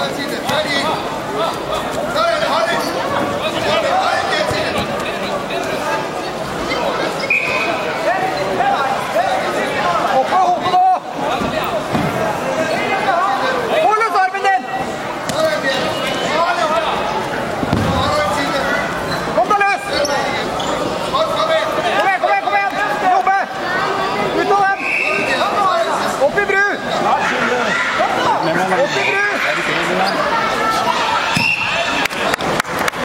Brasília. Né? Thank you.